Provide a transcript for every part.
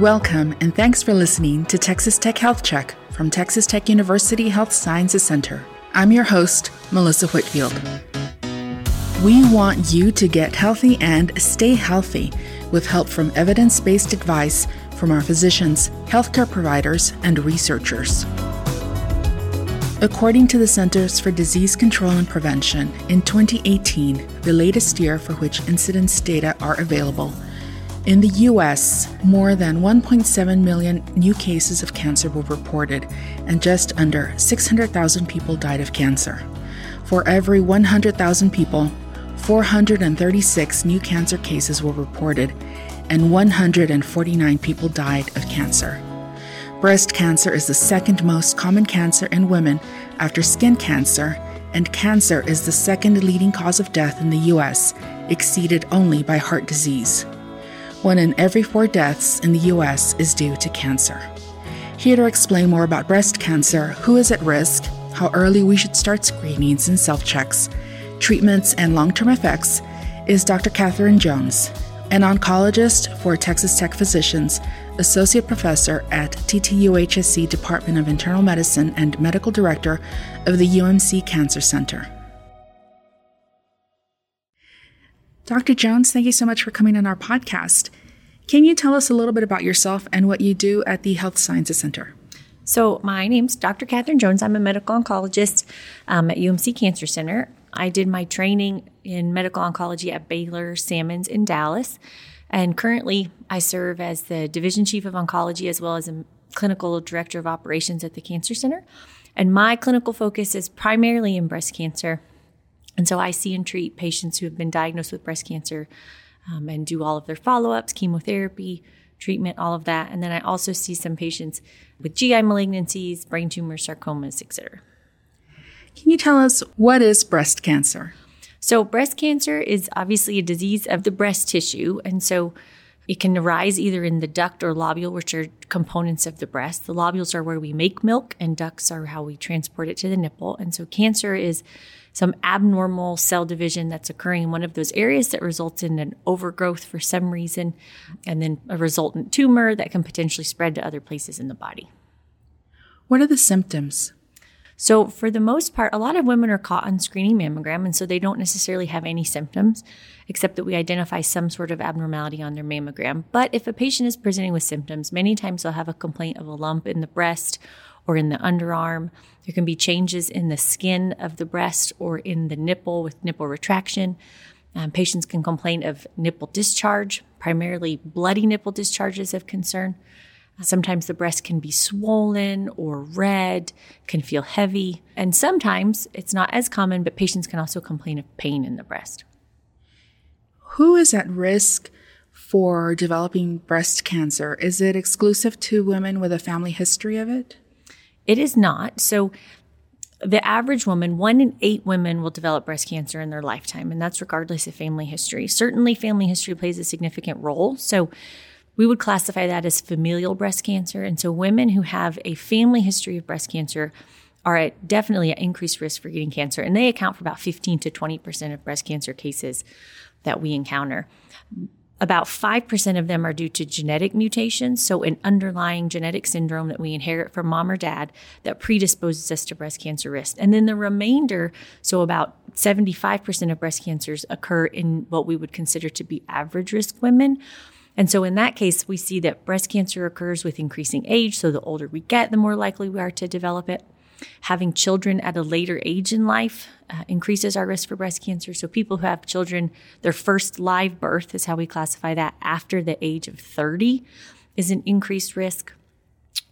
Welcome and thanks for listening to Texas Tech Health Check from Texas Tech University Health Sciences Center. I'm your host, Melissa Whitfield. We want you to get healthy and stay healthy with help from evidence based advice from our physicians, healthcare providers, and researchers. According to the Centers for Disease Control and Prevention, in 2018, the latest year for which incidence data are available, in the US, more than 1.7 million new cases of cancer were reported, and just under 600,000 people died of cancer. For every 100,000 people, 436 new cancer cases were reported, and 149 people died of cancer. Breast cancer is the second most common cancer in women after skin cancer, and cancer is the second leading cause of death in the US, exceeded only by heart disease. One in every four deaths in the US is due to cancer. Here to explain more about breast cancer, who is at risk, how early we should start screenings and self checks, treatments, and long term effects, is Dr. Catherine Jones, an oncologist for Texas Tech Physicians, associate professor at TTUHSC Department of Internal Medicine, and medical director of the UMC Cancer Center. Dr. Jones, thank you so much for coming on our podcast. Can you tell us a little bit about yourself and what you do at the Health Sciences Center? So, my name's Dr. Catherine Jones. I'm a medical oncologist um, at UMC Cancer Center. I did my training in medical oncology at Baylor Sammons in Dallas. And currently, I serve as the division chief of oncology as well as a clinical director of operations at the Cancer Center. And my clinical focus is primarily in breast cancer and so I see and treat patients who have been diagnosed with breast cancer um, and do all of their follow ups, chemotherapy, treatment, all of that. And then I also see some patients with GI malignancies, brain tumors, sarcomas, etc. Can you tell us what is breast cancer? So, breast cancer is obviously a disease of the breast tissue. And so it can arise either in the duct or lobule, which are components of the breast. The lobules are where we make milk, and ducts are how we transport it to the nipple. And so, cancer is some abnormal cell division that's occurring in one of those areas that results in an overgrowth for some reason, and then a resultant tumor that can potentially spread to other places in the body. What are the symptoms? So, for the most part, a lot of women are caught on screening mammogram, and so they don't necessarily have any symptoms, except that we identify some sort of abnormality on their mammogram. But if a patient is presenting with symptoms, many times they'll have a complaint of a lump in the breast or in the underarm. There can be changes in the skin of the breast or in the nipple with nipple retraction. Um, patients can complain of nipple discharge, primarily bloody nipple discharges of concern. Sometimes the breast can be swollen or red, can feel heavy, and sometimes it's not as common, but patients can also complain of pain in the breast. Who is at risk for developing breast cancer? Is it exclusive to women with a family history of it? It is not. So, the average woman, one in eight women will develop breast cancer in their lifetime, and that's regardless of family history. Certainly, family history plays a significant role. So, we would classify that as familial breast cancer. And so, women who have a family history of breast cancer are at definitely at increased risk for getting cancer, and they account for about 15 to 20% of breast cancer cases that we encounter. About 5% of them are due to genetic mutations, so an underlying genetic syndrome that we inherit from mom or dad that predisposes us to breast cancer risk. And then the remainder, so about 75% of breast cancers occur in what we would consider to be average risk women. And so in that case, we see that breast cancer occurs with increasing age. So the older we get, the more likely we are to develop it. Having children at a later age in life uh, increases our risk for breast cancer. So, people who have children, their first live birth is how we classify that after the age of 30 is an increased risk.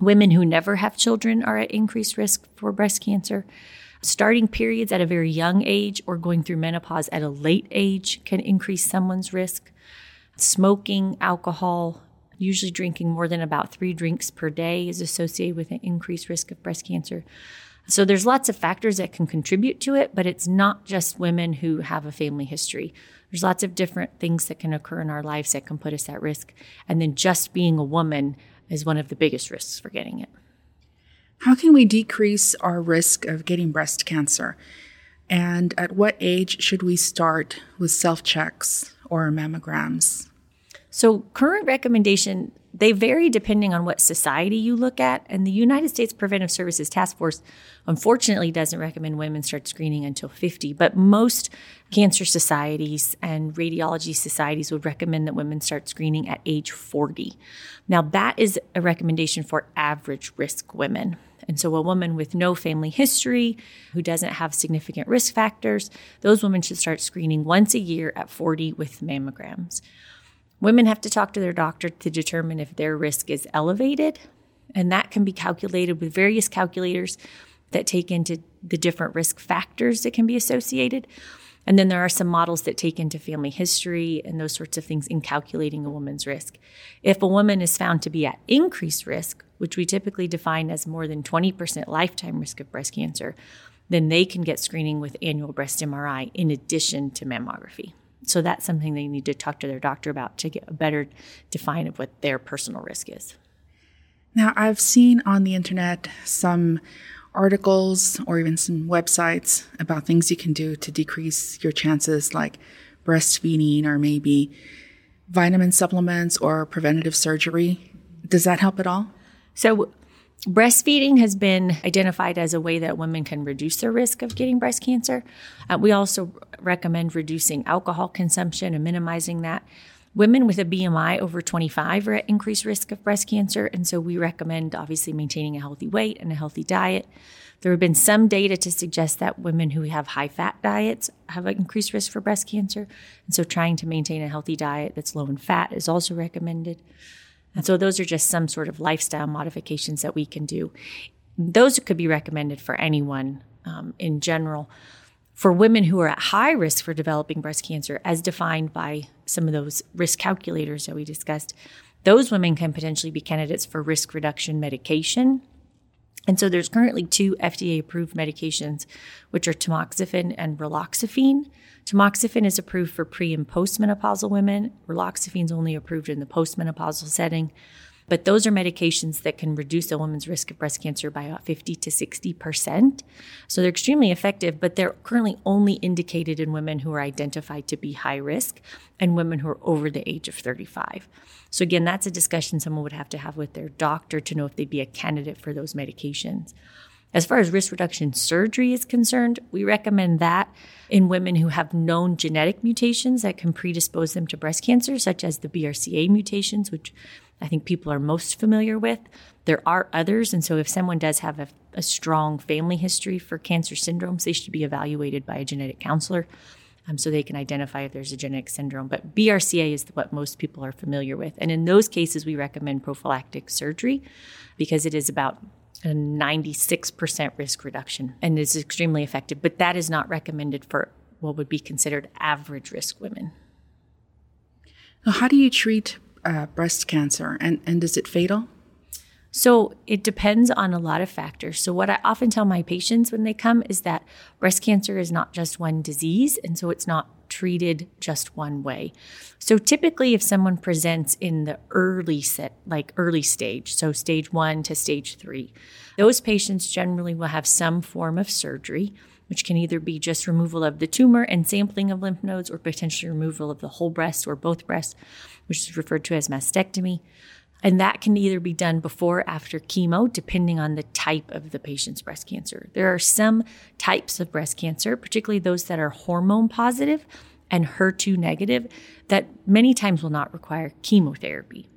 Women who never have children are at increased risk for breast cancer. Starting periods at a very young age or going through menopause at a late age can increase someone's risk. Smoking, alcohol, Usually, drinking more than about three drinks per day is associated with an increased risk of breast cancer. So, there's lots of factors that can contribute to it, but it's not just women who have a family history. There's lots of different things that can occur in our lives that can put us at risk. And then just being a woman is one of the biggest risks for getting it. How can we decrease our risk of getting breast cancer? And at what age should we start with self checks or mammograms? So, current recommendation they vary depending on what society you look at. And the United States Preventive Services Task Force, unfortunately, doesn't recommend women start screening until 50. But most cancer societies and radiology societies would recommend that women start screening at age 40. Now, that is a recommendation for average risk women. And so, a woman with no family history who doesn't have significant risk factors, those women should start screening once a year at 40 with mammograms. Women have to talk to their doctor to determine if their risk is elevated, and that can be calculated with various calculators that take into the different risk factors that can be associated. And then there are some models that take into family history and those sorts of things in calculating a woman's risk. If a woman is found to be at increased risk, which we typically define as more than 20% lifetime risk of breast cancer, then they can get screening with annual breast MRI in addition to mammography. So that's something they need to talk to their doctor about to get a better define of what their personal risk is. Now, I've seen on the internet some articles or even some websites about things you can do to decrease your chances, like breastfeeding or maybe vitamin supplements or preventative surgery. Does that help at all? So, Breastfeeding has been identified as a way that women can reduce their risk of getting breast cancer. Uh, we also recommend reducing alcohol consumption and minimizing that. Women with a BMI over 25 are at increased risk of breast cancer, and so we recommend obviously maintaining a healthy weight and a healthy diet. There have been some data to suggest that women who have high fat diets have an increased risk for breast cancer, and so trying to maintain a healthy diet that's low in fat is also recommended. And so those are just some sort of lifestyle modifications that we can do. Those could be recommended for anyone um, in general. For women who are at high risk for developing breast cancer, as defined by some of those risk calculators that we discussed, those women can potentially be candidates for risk reduction medication. And so there's currently two FDA approved medications, which are tamoxifen and raloxifene. Tamoxifen is approved for pre and postmenopausal women. Raloxifene is only approved in the postmenopausal setting. But those are medications that can reduce a woman's risk of breast cancer by about 50 to 60%. So they're extremely effective, but they're currently only indicated in women who are identified to be high risk and women who are over the age of 35. So again, that's a discussion someone would have to have with their doctor to know if they'd be a candidate for those medications. As far as risk reduction surgery is concerned, we recommend that in women who have known genetic mutations that can predispose them to breast cancer, such as the BRCA mutations, which I think people are most familiar with. There are others, and so if someone does have a, a strong family history for cancer syndromes, they should be evaluated by a genetic counselor. Um, so they can identify if there's a genetic syndrome. But BRCA is what most people are familiar with. And in those cases, we recommend prophylactic surgery because it is about a 96% risk reduction and is extremely effective, but that is not recommended for what would be considered average risk women. How do you treat uh, breast cancer and, and is it fatal? So it depends on a lot of factors. So, what I often tell my patients when they come is that breast cancer is not just one disease, and so it's not treated just one way. So, typically, if someone presents in the early set, like early stage, so stage one to stage three, those patients generally will have some form of surgery which can either be just removal of the tumor and sampling of lymph nodes or potentially removal of the whole breast or both breasts, which is referred to as mastectomy. And that can either be done before or after chemo, depending on the type of the patient's breast cancer. There are some types of breast cancer, particularly those that are hormone positive and HER2 negative, that many times will not require chemotherapy.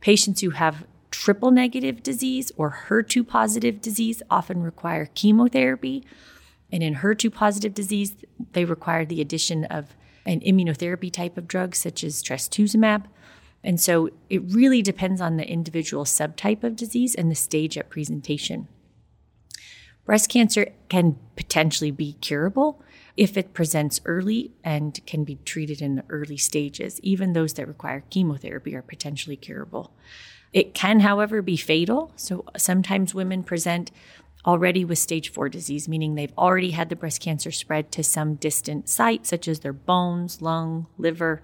Patients who have triple negative disease or HER2 positive disease often require chemotherapy. And in HER2 positive disease, they require the addition of an immunotherapy type of drug, such as trastuzumab. And so it really depends on the individual subtype of disease and the stage at presentation. Breast cancer can potentially be curable if it presents early and can be treated in the early stages. Even those that require chemotherapy are potentially curable. It can, however, be fatal. So sometimes women present already with stage four disease, meaning they've already had the breast cancer spread to some distant site, such as their bones, lung, liver,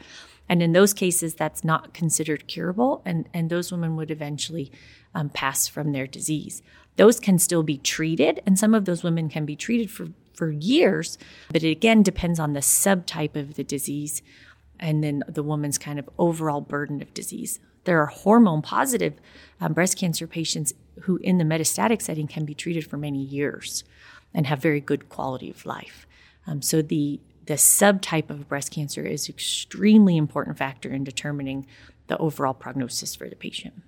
and in those cases, that's not considered curable, and, and those women would eventually um, pass from their disease. Those can still be treated, and some of those women can be treated for, for years, but it again depends on the subtype of the disease and then the woman's kind of overall burden of disease. there are hormone positive um, breast cancer patients who, in the metastatic setting, can be treated for many years and have very good quality of life. Um, so the the subtype of breast cancer is extremely important factor in determining the overall prognosis for the patient.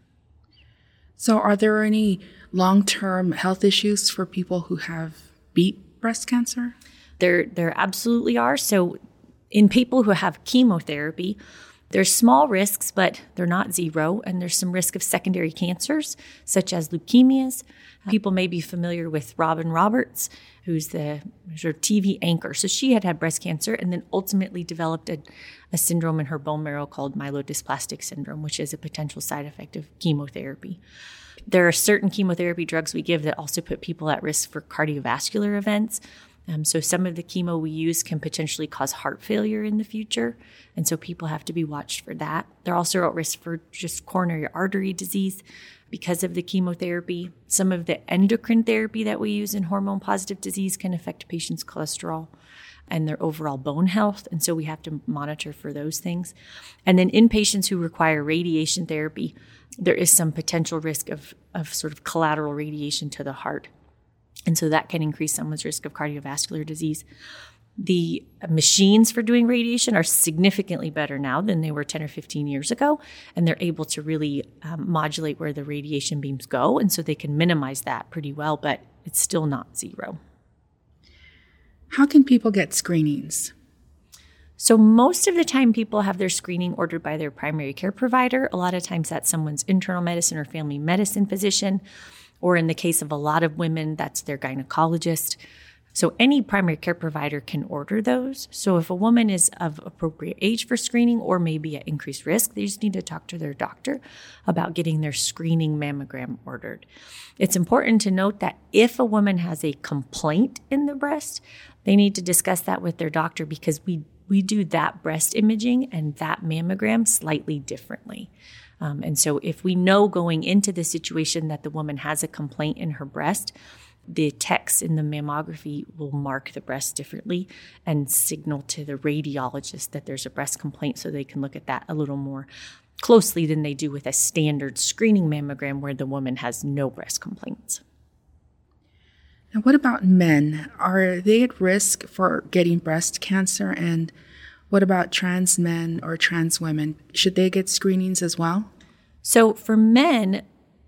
So, are there any long term health issues for people who have beat breast cancer? There, there absolutely are. So, in people who have chemotherapy, there's small risks, but they're not zero. And there's some risk of secondary cancers, such as leukemias. People may be familiar with Robin Roberts, who's the sort of TV anchor. So she had had breast cancer and then ultimately developed a, a syndrome in her bone marrow called myelodysplastic syndrome, which is a potential side effect of chemotherapy. There are certain chemotherapy drugs we give that also put people at risk for cardiovascular events. Um, so some of the chemo we use can potentially cause heart failure in the future, and so people have to be watched for that. They're also at risk for just coronary artery disease because of the chemotherapy. Some of the endocrine therapy that we use in hormone positive disease can affect patients' cholesterol and their overall bone health, and so we have to monitor for those things. And then in patients who require radiation therapy, there is some potential risk of, of sort of collateral radiation to the heart and so that can increase someone's risk of cardiovascular disease. The machines for doing radiation are significantly better now than they were 10 or 15 years ago. And they're able to really um, modulate where the radiation beams go. And so they can minimize that pretty well, but it's still not zero. How can people get screenings? So, most of the time, people have their screening ordered by their primary care provider. A lot of times, that's someone's internal medicine or family medicine physician or in the case of a lot of women, that's their gynecologist. So any primary care provider can order those. So if a woman is of appropriate age for screening or maybe at increased risk, they just need to talk to their doctor about getting their screening mammogram ordered. It's important to note that if a woman has a complaint in the breast, they need to discuss that with their doctor because we we do that breast imaging and that mammogram slightly differently. Um, and so, if we know going into the situation that the woman has a complaint in her breast, the text in the mammography will mark the breast differently and signal to the radiologist that there's a breast complaint so they can look at that a little more closely than they do with a standard screening mammogram where the woman has no breast complaints. Now, what about men? Are they at risk for getting breast cancer? And what about trans men or trans women? Should they get screenings as well? So, for men,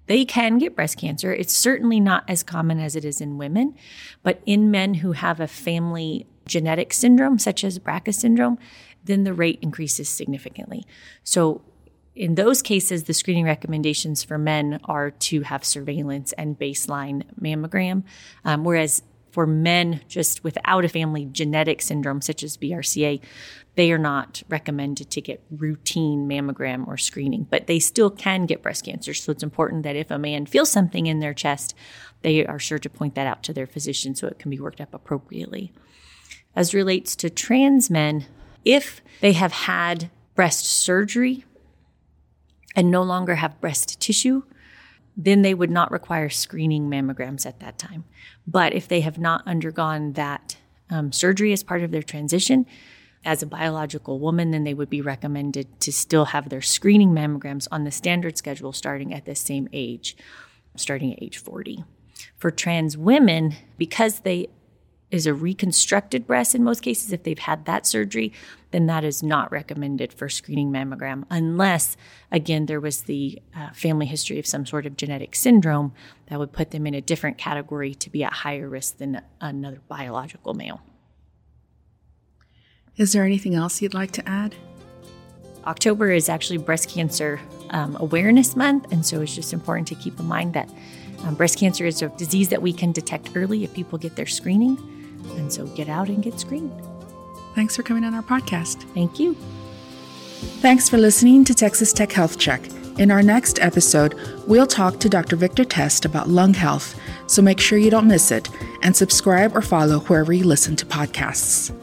they can get breast cancer. It's certainly not as common as it is in women, but in men who have a family genetic syndrome, such as BRCA syndrome, then the rate increases significantly. So, in those cases, the screening recommendations for men are to have surveillance and baseline mammogram, um, whereas for men just without a family genetic syndrome such as BRCA, they are not recommended to get routine mammogram or screening, but they still can get breast cancer. So it's important that if a man feels something in their chest, they are sure to point that out to their physician so it can be worked up appropriately. As relates to trans men, if they have had breast surgery and no longer have breast tissue, then they would not require screening mammograms at that time. But if they have not undergone that um, surgery as part of their transition, as a biological woman, then they would be recommended to still have their screening mammograms on the standard schedule starting at the same age, starting at age 40. For trans women, because they is a reconstructed breast in most cases. If they've had that surgery, then that is not recommended for screening mammogram unless, again, there was the uh, family history of some sort of genetic syndrome that would put them in a different category to be at higher risk than another biological male. Is there anything else you'd like to add? October is actually Breast Cancer um, Awareness Month, and so it's just important to keep in mind that um, breast cancer is a disease that we can detect early if people get their screening. And so get out and get screened. Thanks for coming on our podcast. Thank you. Thanks for listening to Texas Tech Health Check. In our next episode, we'll talk to Dr. Victor Test about lung health, so make sure you don't miss it and subscribe or follow wherever you listen to podcasts.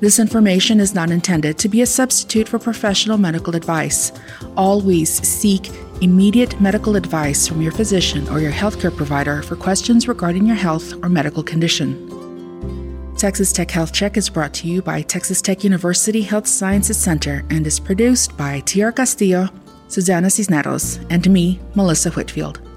This information is not intended to be a substitute for professional medical advice. Always seek immediate medical advice from your physician or your healthcare provider for questions regarding your health or medical condition. Texas Tech Health Check is brought to you by Texas Tech University Health Sciences Center and is produced by Tiara Castillo, Susana Cisneros, and me, Melissa Whitfield.